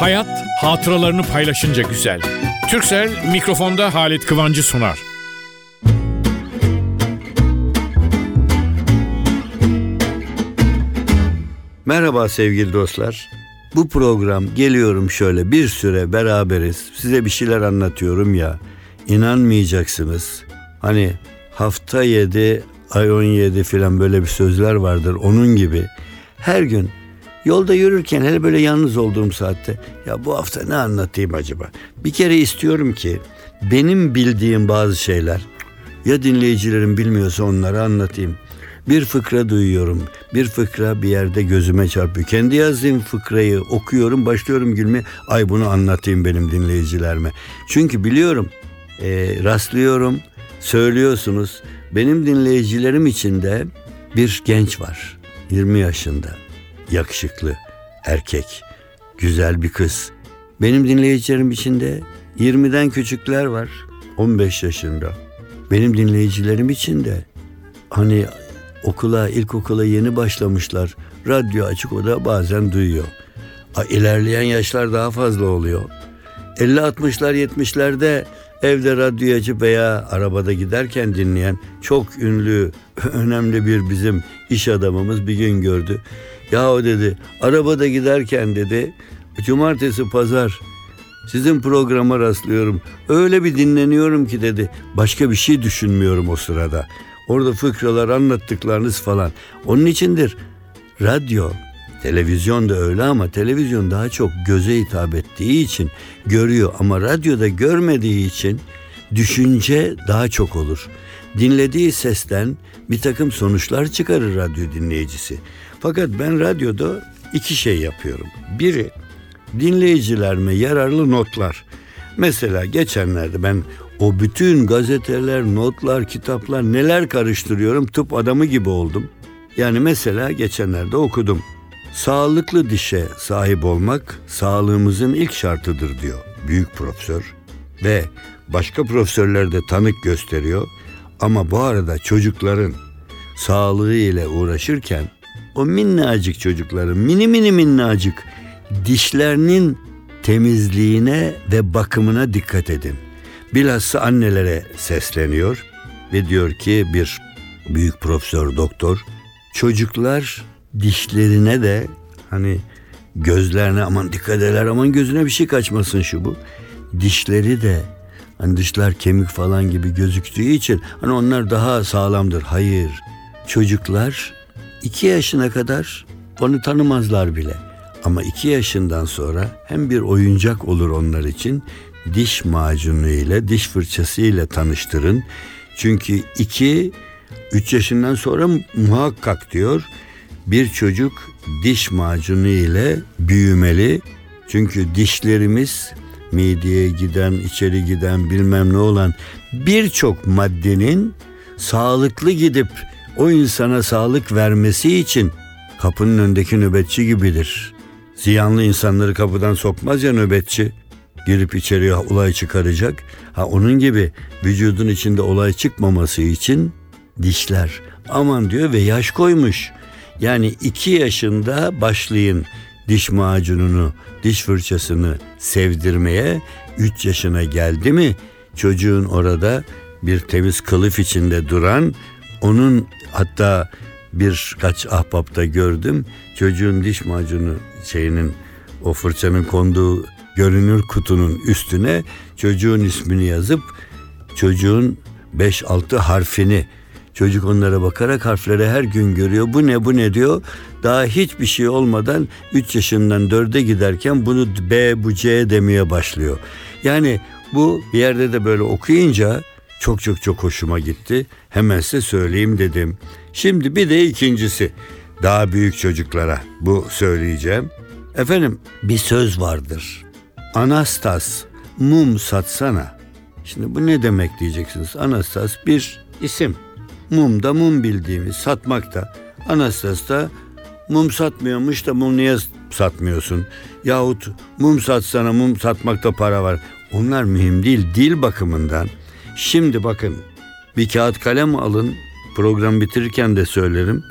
Hayat hatıralarını paylaşınca güzel. Türksel mikrofonda Halit Kıvancı sunar. Merhaba sevgili dostlar. Bu program geliyorum şöyle bir süre beraberiz. Size bir şeyler anlatıyorum ya. İnanmayacaksınız. Hani hafta yedi, ay on yedi filan böyle bir sözler vardır. Onun gibi her gün Yolda yürürken hele böyle yalnız olduğum saatte ya bu hafta ne anlatayım acaba? Bir kere istiyorum ki benim bildiğim bazı şeyler ya dinleyicilerim bilmiyorsa onları anlatayım. Bir fıkra duyuyorum. Bir fıkra bir yerde gözüme çarpıyor. Kendi yazdığım fıkrayı okuyorum, başlıyorum gülmeye. Ay bunu anlatayım benim dinleyicilerime. Çünkü biliyorum, e, rastlıyorum, söylüyorsunuz. Benim dinleyicilerim içinde bir genç var. 20 yaşında yakışıklı, erkek, güzel bir kız. Benim dinleyicilerim içinde 20'den küçükler var, 15 yaşında. Benim dinleyicilerim içinde hani okula, ilkokula yeni başlamışlar. Radyo açık o da bazen duyuyor. İlerleyen yaşlar daha fazla oluyor. 50-60'lar 70'lerde evde radyo açıp veya arabada giderken dinleyen çok ünlü, önemli bir bizim iş adamımız bir gün gördü. Yahu dedi arabada giderken dedi cumartesi pazar sizin programa rastlıyorum. Öyle bir dinleniyorum ki dedi. Başka bir şey düşünmüyorum o sırada. Orada fıkralar anlattıklarınız falan. Onun içindir radyo, televizyon da öyle ama televizyon daha çok göze hitap ettiği için görüyor ama radyoda görmediği için düşünce daha çok olur. Dinlediği sesten bir takım sonuçlar çıkarır radyo dinleyicisi. Fakat ben radyoda iki şey yapıyorum. Biri dinleyicilerime yararlı notlar. Mesela geçenlerde ben o bütün gazeteler, notlar, kitaplar neler karıştırıyorum tıp adamı gibi oldum. Yani mesela geçenlerde okudum. Sağlıklı dişe sahip olmak sağlığımızın ilk şartıdır diyor büyük profesör. Ve başka profesörler de tanık gösteriyor. Ama bu arada çocukların sağlığı ile uğraşırken o minnacık çocukların mini mini minnacık dişlerinin temizliğine ve bakımına dikkat edin. Bilhassa annelere sesleniyor ve diyor ki bir büyük profesör doktor çocuklar dişlerine de hani gözlerine aman dikkat eder aman gözüne bir şey kaçmasın şu bu. Dişleri de hani dişler kemik falan gibi gözüktüğü için hani onlar daha sağlamdır. Hayır çocuklar iki yaşına kadar onu tanımazlar bile. Ama iki yaşından sonra hem bir oyuncak olur onlar için diş macunu ile diş fırçası ile tanıştırın. Çünkü iki üç yaşından sonra muhakkak diyor bir çocuk diş macunu ile büyümeli. Çünkü dişlerimiz mideye giden, içeri giden bilmem ne olan birçok maddenin sağlıklı gidip o insana sağlık vermesi için kapının önündeki nöbetçi gibidir. Ziyanlı insanları kapıdan sokmaz ya nöbetçi. Girip içeriye olay çıkaracak. Ha onun gibi vücudun içinde olay çıkmaması için dişler. Aman diyor ve yaş koymuş. Yani iki yaşında başlayın diş macununu, diş fırçasını sevdirmeye. Üç yaşına geldi mi çocuğun orada bir temiz kılıf içinde duran onun hatta birkaç ahbapta gördüm. Çocuğun diş macunu şeyinin o fırçanın konduğu görünür kutunun üstüne çocuğun ismini yazıp çocuğun 5-6 harfini Çocuk onlara bakarak harflere her gün görüyor. Bu ne bu ne diyor. Daha hiçbir şey olmadan 3 yaşından 4'e giderken bunu B bu C demeye başlıyor. Yani bu bir yerde de böyle okuyunca çok çok çok hoşuma gitti. Hemen size söyleyeyim dedim. Şimdi bir de ikincisi. Daha büyük çocuklara bu söyleyeceğim. Efendim bir söz vardır. Anastas mum satsana. Şimdi bu ne demek diyeceksiniz. Anastas bir isim. Mum da mum bildiğimiz satmakta. Anastas da mum satmıyormuş da mum niye satmıyorsun? Yahut mum satsana mum satmakta para var. Onlar mühim değil dil bakımından. Şimdi bakın bir kağıt kalem alın program bitirirken de söylerim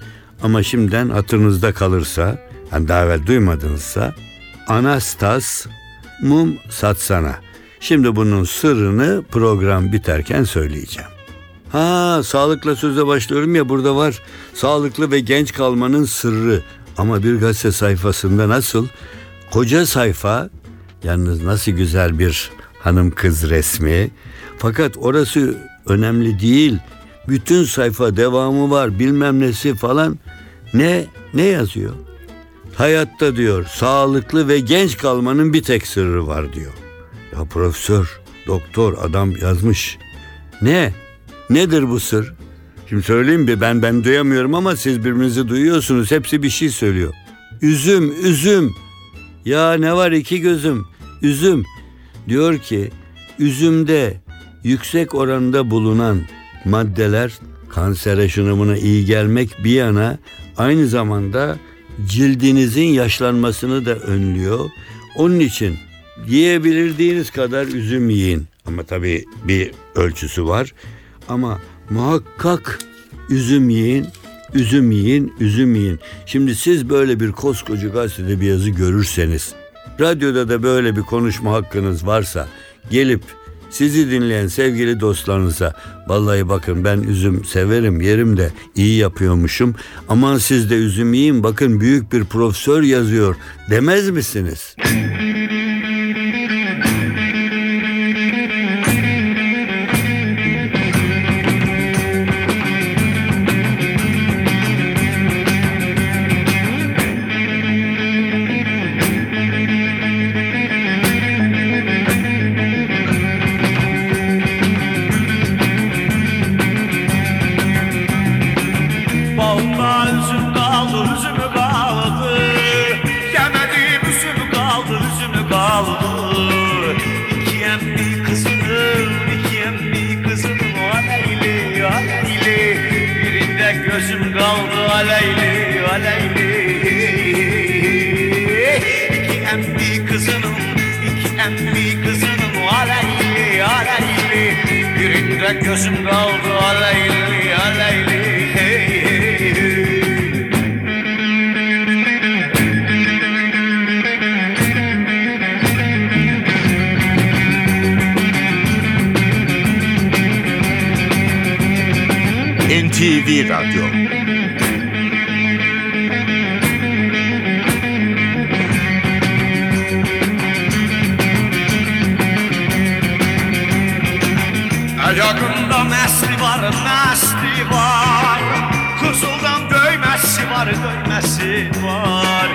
ama şimdiden hatırınızda kalırsa hani daha evvel duymadınızsa Anastas mum satsana. Şimdi bunun sırrını program biterken söyleyeceğim. Ha sağlıkla söze başlıyorum ya burada var. Sağlıklı ve genç kalmanın sırrı. Ama bir gazete sayfasında nasıl? Koca sayfa yalnız nasıl güzel bir hanım kız resmi. Fakat orası önemli değil. Bütün sayfa devamı var bilmem nesi falan. Ne ne yazıyor? Hayatta diyor sağlıklı ve genç kalmanın bir tek sırrı var diyor. Ya profesör, doktor adam yazmış. Ne? Nedir bu sır? Şimdi söyleyeyim bir ben ben duyamıyorum ama siz birbirinizi duyuyorsunuz. Hepsi bir şey söylüyor. Üzüm, üzüm. Ya ne var iki gözüm? Üzüm. Diyor ki üzümde yüksek oranda bulunan maddeler kansere şuna buna iyi gelmek bir yana aynı zamanda cildinizin yaşlanmasını da önlüyor. Onun için yiyebildiğiniz kadar üzüm yiyin. Ama tabii bir ölçüsü var. Ama muhakkak üzüm yiyin, üzüm yiyin, üzüm yiyin. Şimdi siz böyle bir koskoca gazetede bir yazı görürseniz, radyoda da böyle bir konuşma hakkınız varsa gelip sizi dinleyen sevgili dostlarınıza vallahi bakın ben üzüm severim yerim de iyi yapıyormuşum aman siz de üzüm yiyin bakın büyük bir profesör yazıyor demez misiniz? Birinde gözüm kaldı aleyli, aleyli. NTV Radyo var, mesli var. Kızıldan dövmesi var, dövmesi var.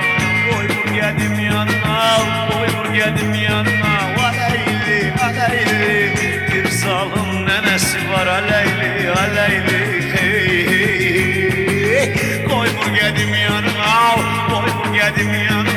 Koy vur gedim yanına, koy vur gedim yanına. Aleyli, aleyli Bir zalim nenesi var. Aleyli, aleyli hey, hey, hey. Koy vur gedim yanına, koy vur gedim yanına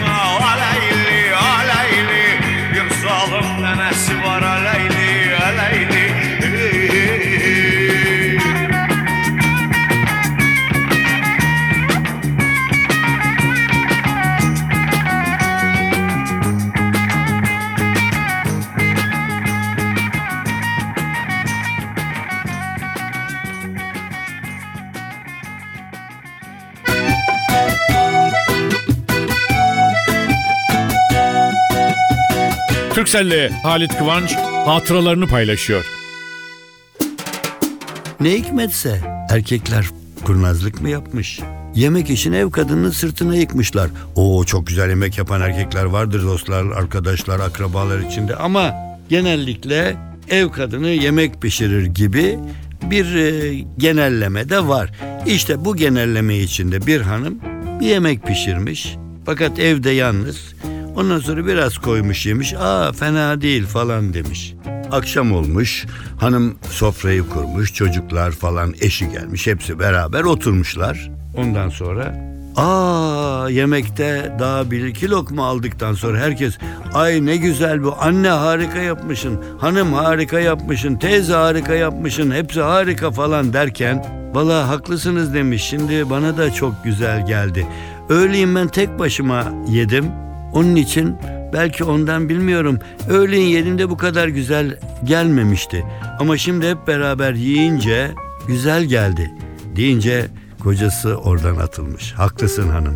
Türkcell'le Halit Kıvanç hatıralarını paylaşıyor. Ne hikmetse erkekler kurnazlık mı yapmış? Yemek için ev kadının sırtına yıkmışlar. Oo çok güzel yemek yapan erkekler vardır dostlar, arkadaşlar, akrabalar içinde ama genellikle ev kadını yemek pişirir gibi bir e, genelleme de var. İşte bu genelleme içinde bir hanım bir yemek pişirmiş fakat evde yalnız. Ondan sonra biraz koymuş yemiş. Aa fena değil falan demiş. Akşam olmuş. Hanım sofrayı kurmuş. Çocuklar falan eşi gelmiş. Hepsi beraber oturmuşlar. Ondan sonra Aa yemekte daha bir iki lokma aldıktan sonra herkes ay ne güzel bu anne harika yapmışın hanım harika yapmışın teyze harika yapmışın hepsi harika falan derken valla haklısınız demiş şimdi bana da çok güzel geldi. Öğleyin ben tek başıma yedim onun için belki ondan bilmiyorum öğleyin yediğimde bu kadar güzel gelmemişti ama şimdi hep beraber yiyince güzel geldi deyince kocası oradan atılmış. Haklısın hanım.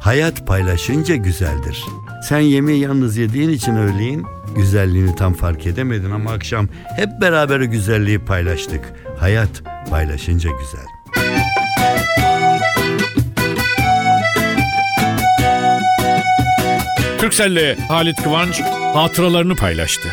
Hayat paylaşınca güzeldir. Sen yemeği yalnız yediğin için öğleyin güzelliğini tam fark edemedin ama akşam hep beraber güzelliği paylaştık. Hayat paylaşınca güzel. Türkcell'le Halit Kıvanç hatıralarını paylaştı.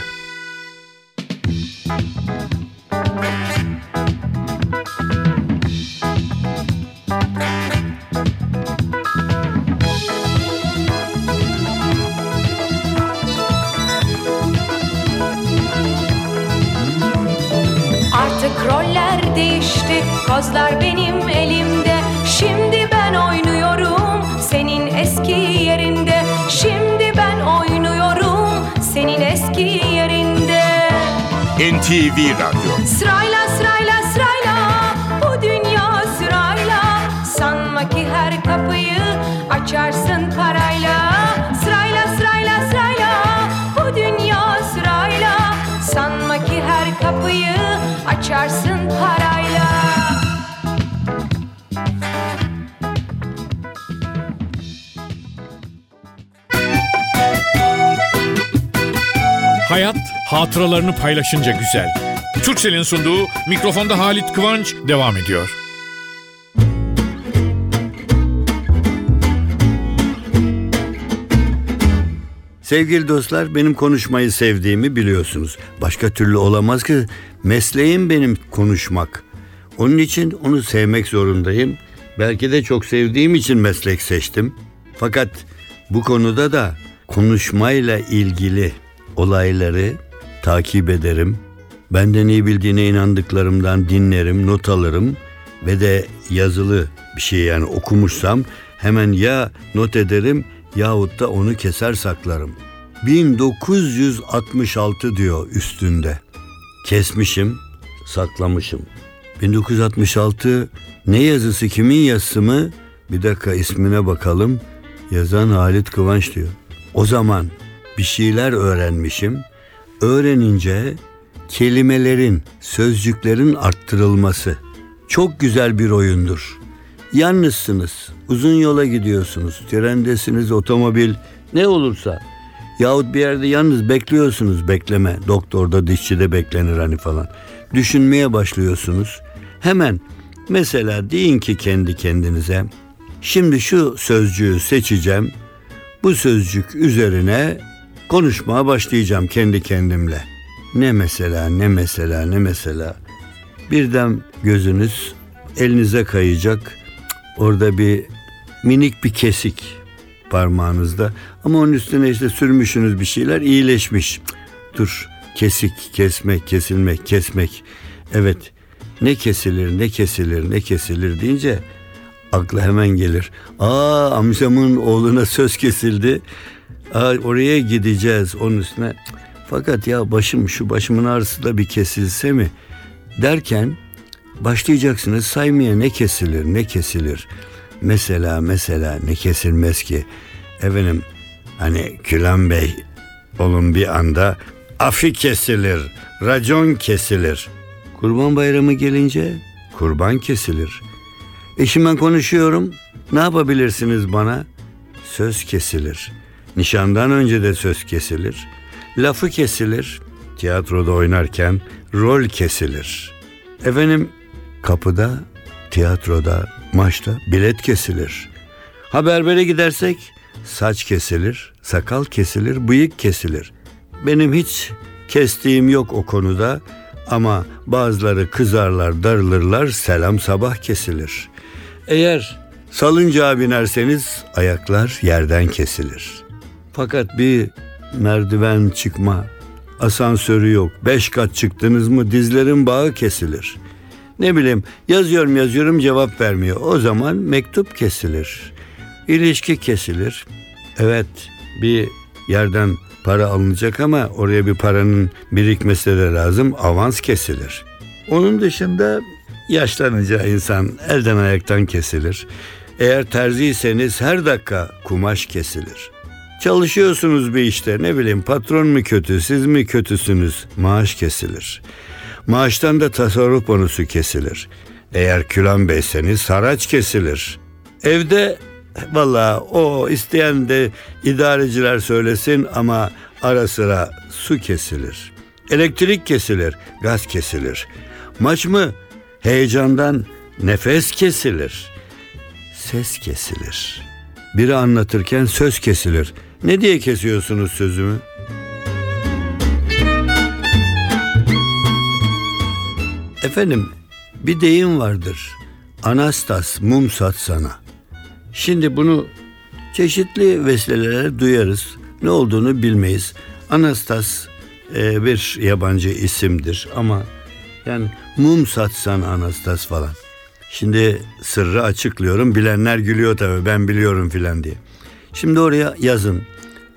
NTV Radyo. Sırayla sırayla sırayla. Bu dünya sırayla. Sanma ki her kapıyı açarsın parayla. Sırayla sırayla sırayla. Bu dünya sırayla. Sanma ki her kapıyı açarsın parayla. Hayat hatıralarını paylaşınca güzel. Türkcell'in sunduğu mikrofonda Halit Kıvanç devam ediyor. Sevgili dostlar benim konuşmayı sevdiğimi biliyorsunuz. Başka türlü olamaz ki mesleğim benim konuşmak. Onun için onu sevmek zorundayım. Belki de çok sevdiğim için meslek seçtim. Fakat bu konuda da konuşmayla ilgili olayları takip ederim. Benden iyi bildiğine inandıklarımdan dinlerim, not alırım ve de yazılı bir şey yani okumuşsam hemen ya not ederim yahut da onu keser saklarım. 1966 diyor üstünde. Kesmişim, saklamışım. 1966 ne yazısı kimin yazısı mı? Bir dakika ismine bakalım. Yazan Halit Kıvanç diyor. O zaman bir şeyler öğrenmişim. Öğrenince kelimelerin, sözcüklerin arttırılması çok güzel bir oyundur. Yalnızsınız, uzun yola gidiyorsunuz, trendesiniz, otomobil ne olursa. Yahut bir yerde yalnız bekliyorsunuz bekleme. Doktorda, dişçide beklenir hani falan. Düşünmeye başlıyorsunuz. Hemen mesela deyin ki kendi kendinize şimdi şu sözcüğü seçeceğim. Bu sözcük üzerine konuşmaya başlayacağım kendi kendimle. Ne mesela, ne mesela, ne mesela. Birden gözünüz elinize kayacak. Orada bir minik bir kesik parmağınızda. Ama onun üstüne işte sürmüşsünüz bir şeyler iyileşmiş. Dur kesik, kesmek, kesilmek, kesmek. Evet ne kesilir, ne kesilir, ne kesilir deyince akla hemen gelir. Aa amcamın oğluna söz kesildi. Oraya gideceğiz onun üstüne. Fakat ya başım şu başımın ağrısı da bir kesilse mi derken başlayacaksınız saymaya ne kesilir ne kesilir. Mesela mesela ne kesilmez ki. Efendim hani Külan Bey olun bir anda afi kesilir, racon kesilir. Kurban bayramı gelince kurban kesilir. Eşim ben konuşuyorum. Ne yapabilirsiniz bana? Söz kesilir. Nişandan önce de söz kesilir. Lafı kesilir. Tiyatroda oynarken rol kesilir. Efendim kapıda, tiyatroda, maçta bilet kesilir. Ha berbere gidersek saç kesilir, sakal kesilir, bıyık kesilir. Benim hiç kestiğim yok o konuda ama bazıları kızarlar, darılırlar, selam sabah kesilir. Eğer salıncağa binerseniz ayaklar yerden kesilir. Fakat bir merdiven çıkma, asansörü yok. Beş kat çıktınız mı dizlerin bağı kesilir. Ne bileyim yazıyorum yazıyorum cevap vermiyor. O zaman mektup kesilir. İlişki kesilir. Evet bir yerden para alınacak ama oraya bir paranın birikmesi de lazım. Avans kesilir. Onun dışında yaşlanınca insan elden ayaktan kesilir. Eğer terziyseniz her dakika kumaş kesilir. Çalışıyorsunuz bir işte ne bileyim patron mu kötü siz mi kötüsünüz maaş kesilir. Maaştan da tasarruf bonusu kesilir. Eğer külan beyseniz haraç kesilir. Evde Vallahi o isteyen de idareciler söylesin ama ara sıra su kesilir. Elektrik kesilir, gaz kesilir. Maç mı? Heyecandan nefes kesilir. Ses kesilir. Biri anlatırken söz kesilir. Ne diye kesiyorsunuz sözümü? Efendim bir deyim vardır. Anastas mum sat sana. Şimdi bunu çeşitli vesilelerle duyarız. Ne olduğunu bilmeyiz. Anastas e, bir yabancı isimdir ama yani mum satsan Anastas falan. Şimdi sırrı açıklıyorum. Bilenler gülüyor tabii ben biliyorum filan diye. Şimdi oraya yazın.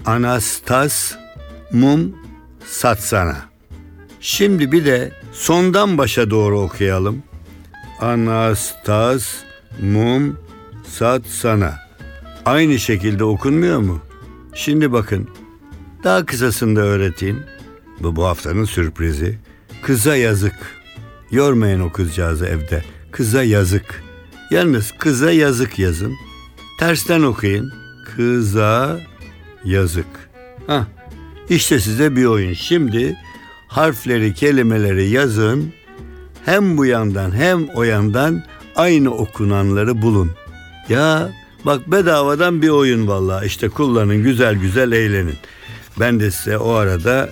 Anastas mum satsana. Şimdi bir de sondan başa doğru okuyalım. Anastas mum sat sana. Aynı şekilde okunmuyor mu? Şimdi bakın. Daha kısasını da öğreteyim. Bu bu haftanın sürprizi. Kıza yazık. Yormayın o kızcağızı evde. Kıza yazık. Yalnız kıza yazık yazın. Tersten okuyun. Kıza yazık. Hah. İşte size bir oyun. Şimdi harfleri, kelimeleri yazın. Hem bu yandan hem o yandan aynı okunanları bulun. Ya bak bedavadan bir oyun vallahi. İşte kullanın güzel güzel eğlenin. Ben de size o arada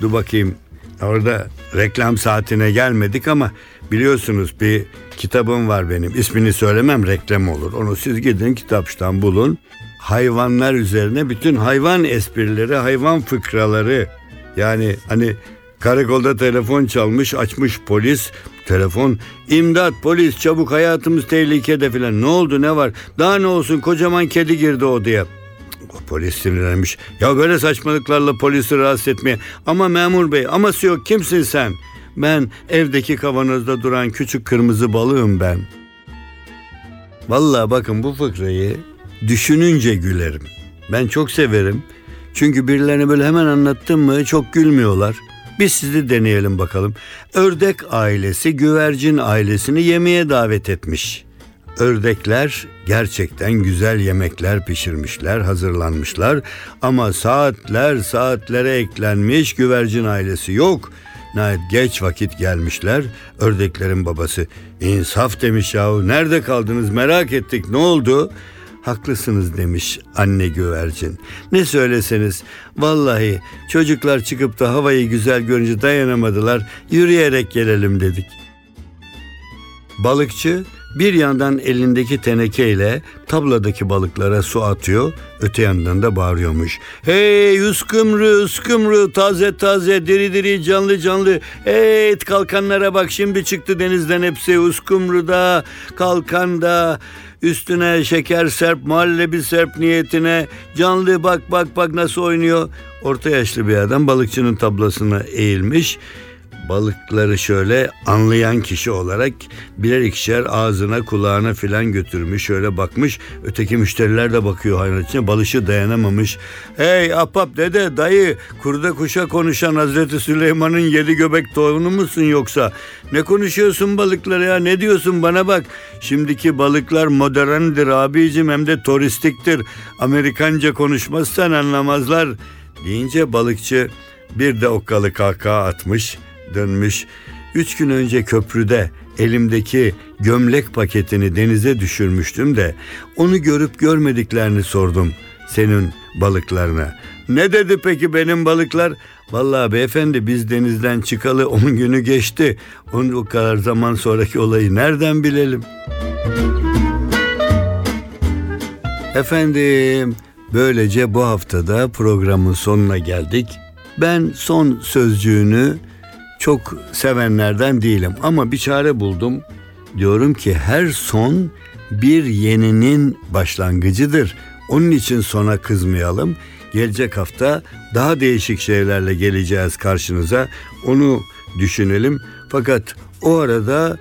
dur bakayım orada reklam saatine gelmedik ama biliyorsunuz bir kitabım var benim. İsmini söylemem reklam olur. Onu siz gidin kitapçıdan bulun. Hayvanlar üzerine bütün hayvan esprileri, hayvan fıkraları. Yani hani karakolda telefon çalmış, açmış polis. Telefon, imdat polis çabuk hayatımız tehlikede filan. Ne oldu ne var? Daha ne olsun kocaman kedi girdi odaya. O polis sinirlenmiş. Ya böyle saçmalıklarla polisi rahatsız etmeye. Ama memur bey aması yok kimsin sen? Ben evdeki kavanozda duran küçük kırmızı balığım ben. Vallahi bakın bu fıkrayı düşününce gülerim. Ben çok severim. Çünkü birilerine böyle hemen anlattım mı çok gülmüyorlar. Biz sizi deneyelim bakalım. Ördek ailesi güvercin ailesini yemeğe davet etmiş. Ördekler gerçekten güzel yemekler pişirmişler, hazırlanmışlar ama saatler saatlere eklenmiş güvercin ailesi yok. Nihayet geç vakit gelmişler. Ördeklerin babası insaf demiş yahu nerede kaldınız merak ettik ne oldu? Haklısınız demiş anne güvercin. Ne söyleseniz vallahi çocuklar çıkıp da havayı güzel görünce dayanamadılar. Yürüyerek gelelim dedik. Balıkçı bir yandan elindeki tenekeyle tabladaki balıklara su atıyor, öte yandan da bağırıyormuş. Hey uskımrı uskımrı taze taze diri diri canlı canlı. Hey kalkanlara bak şimdi çıktı denizden hepsi uskumruda kalkanda. Üstüne şeker serp, muhallebi serp niyetine. Canlı bak bak bak nasıl oynuyor. Orta yaşlı bir adam balıkçının tablasına eğilmiş balıkları şöyle anlayan kişi olarak birer ikişer ağzına kulağına filan götürmüş şöyle bakmış. Öteki müşteriler de bakıyor hayret içine. Balışı dayanamamış. Hey apap dede dayı kurda kuşa konuşan Hazreti Süleyman'ın yedi göbek torunu musun yoksa? Ne konuşuyorsun balıklara ya? Ne diyorsun? Bana bak. Şimdiki balıklar moderndir abicim hem de turistiktir. Amerikanca konuşmazsan anlamazlar. Deyince balıkçı bir de okkalı kahkaha atmış dönmüş. Üç gün önce köprüde elimdeki gömlek paketini denize düşürmüştüm de onu görüp görmediklerini sordum senin balıklarına. Ne dedi peki benim balıklar? Vallahi beyefendi biz denizden çıkalı 10 günü geçti. Onun o kadar zaman sonraki olayı nereden bilelim? Efendim böylece bu haftada programın sonuna geldik. Ben son sözcüğünü çok sevenlerden değilim ama bir çare buldum. Diyorum ki her son bir yeninin başlangıcıdır. Onun için sona kızmayalım. Gelecek hafta daha değişik şeylerle geleceğiz karşınıza. Onu düşünelim. Fakat o arada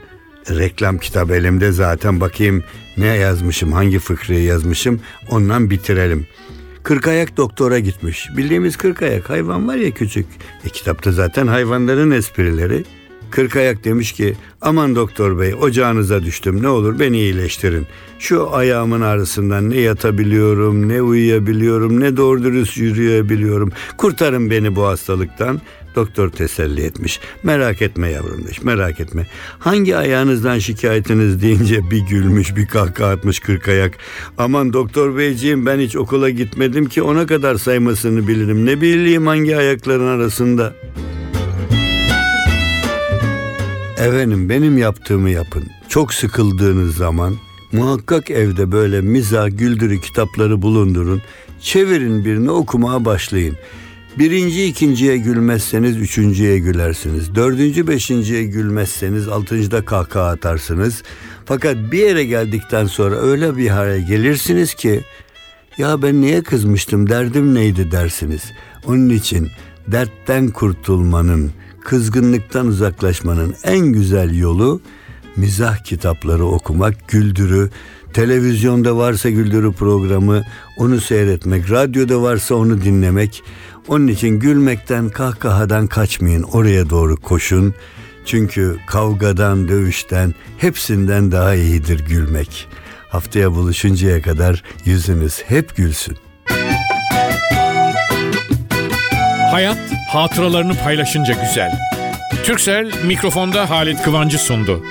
reklam kitabı elimde zaten bakayım ne yazmışım, hangi fıkrayı yazmışım ondan bitirelim. Kırkayak doktora gitmiş. Bildiğimiz kırkayak hayvan var ya küçük. E kitapta zaten hayvanların esprileri. Kırkayak demiş ki aman doktor bey ocağınıza düştüm ne olur beni iyileştirin. Şu ayağımın ağrısından ne yatabiliyorum ne uyuyabiliyorum ne doğru dürüst yürüyebiliyorum. Kurtarın beni bu hastalıktan. Doktor teselli etmiş. Merak etme yavrum demiş merak etme. Hangi ayağınızdan şikayetiniz deyince bir gülmüş bir kahkaha atmış kırkayak. Aman doktor beyciğim ben hiç okula gitmedim ki ona kadar saymasını bilirim. Ne bileyim hangi ayakların arasında. Efendim benim yaptığımı yapın. Çok sıkıldığınız zaman muhakkak evde böyle mizah güldürü kitapları bulundurun. Çevirin birini okumaya başlayın. Birinci ikinciye gülmezseniz üçüncüye gülersiniz. Dördüncü beşinciye gülmezseniz altıncıda kahkaha atarsınız. Fakat bir yere geldikten sonra öyle bir hale gelirsiniz ki ya ben niye kızmıştım derdim neydi dersiniz. Onun için dertten kurtulmanın, kızgınlıktan uzaklaşmanın en güzel yolu mizah kitapları okumak, güldürü, televizyonda varsa güldürü programı onu seyretmek, radyoda varsa onu dinlemek. Onun için gülmekten, kahkahadan kaçmayın, oraya doğru koşun. Çünkü kavgadan, dövüşten hepsinden daha iyidir gülmek. Haftaya buluşuncaya kadar yüzünüz hep gülsün. Hayat hatıralarını paylaşınca güzel. Türksel mikrofonda Halit Kıvancı sundu.